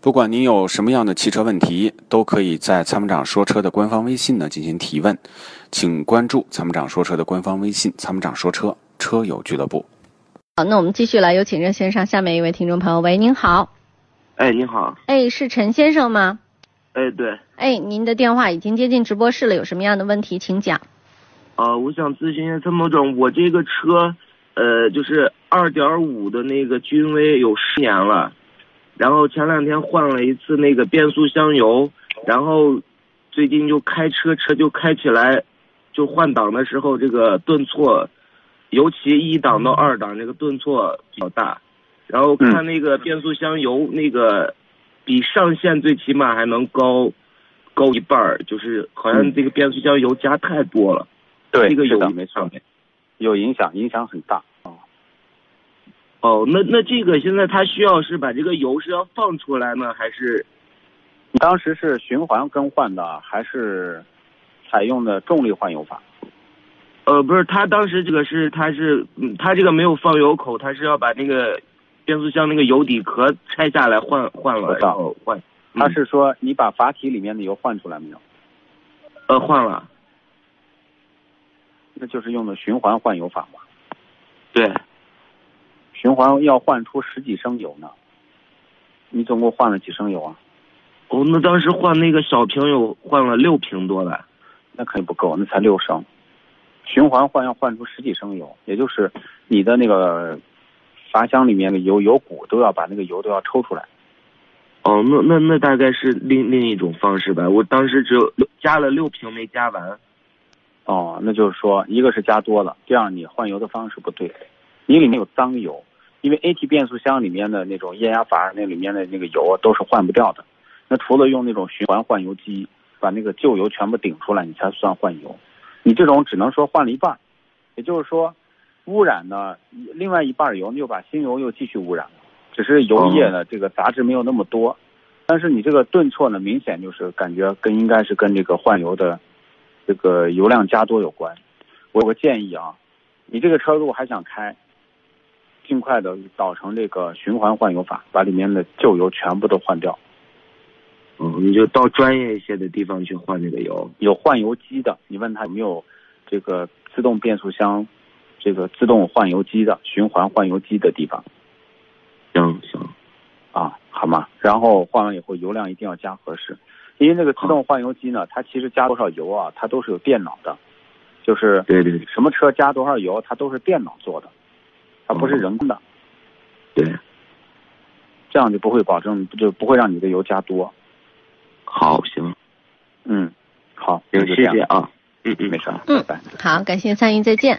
不管您有什么样的汽车问题，都可以在参谋长说车的官方微信呢进行提问，请关注参谋长说车的官方微信“参谋长说车车友俱乐部”。好，那我们继续来有请热线上下面一位听众朋友，喂，您好，哎，您好，哎，是陈先生吗？哎，对，哎，您的电话已经接进直播室了，有什么样的问题请讲。呃，我想咨询一下参谋长，我这个车，呃，就是二点五的那个君威有十年了。然后前两天换了一次那个变速箱油，然后最近就开车车就开起来，就换挡的时候这个顿挫，尤其一档到二档这个顿挫比较大，然后看那个变速箱油那个比上限最起码还能高高一半儿，就是好像这个变速箱油加太多了，对，这个有是的，没错，有影响，影响很大。哦，那那这个现在它需要是把这个油是要放出来呢，还是？你当时是循环更换的，还是采用的重力换油法？呃，不是，他当时这个是他是，嗯，他这个没有放油口，他是要把那个变速箱那个油底壳拆下来换换了，然后换。他是说你把阀体里面的油换出来没有？呃，换了。那就是用的循环换油法嘛？对。循环要换出十几升油呢，你总共换了几升油啊？哦，那当时换那个小瓶油换了六瓶多的，那肯定不够，那才六升。循环换要换出十几升油，也就是你的那个阀箱里面的油油鼓都要把那个油都要抽出来。哦，那那那大概是另另一种方式吧。我当时只有加了六瓶没加完。哦，那就是说，一个是加多了，第二你换油的方式不对，你里面有脏油。因为 AT 变速箱里面的那种液压阀那里面的那个油都是换不掉的，那除了用那种循环换油机把那个旧油全部顶出来，你才算换油。你这种只能说换了一半，也就是说，污染呢，另外一半油又把新油又继续污染了，只是油液呢这个杂质没有那么多，但是你这个顿挫呢，明显就是感觉跟应该是跟这个换油的这个油量加多有关。我有个建议啊，你这个车如果还想开。尽快的导成这个循环换油法，把里面的旧油全部都换掉。嗯，你就到专业一些的地方去换这个油。有换油机的，你问他有没有这个自动变速箱这个自动换油机的循环换油机的地方。行行，啊，好吗？然后换完以后油量一定要加合适，因为那个自动换油机呢，它其实加多少油啊，它都是有电脑的，就是对对，什么车加多少油，它都是电脑做的。它不是人工的，对，这样就不会保证，就不会让你的油加多。好，行，嗯，好，谢谢啊，嗯嗯，没事，嗯，好，感谢参与，再见。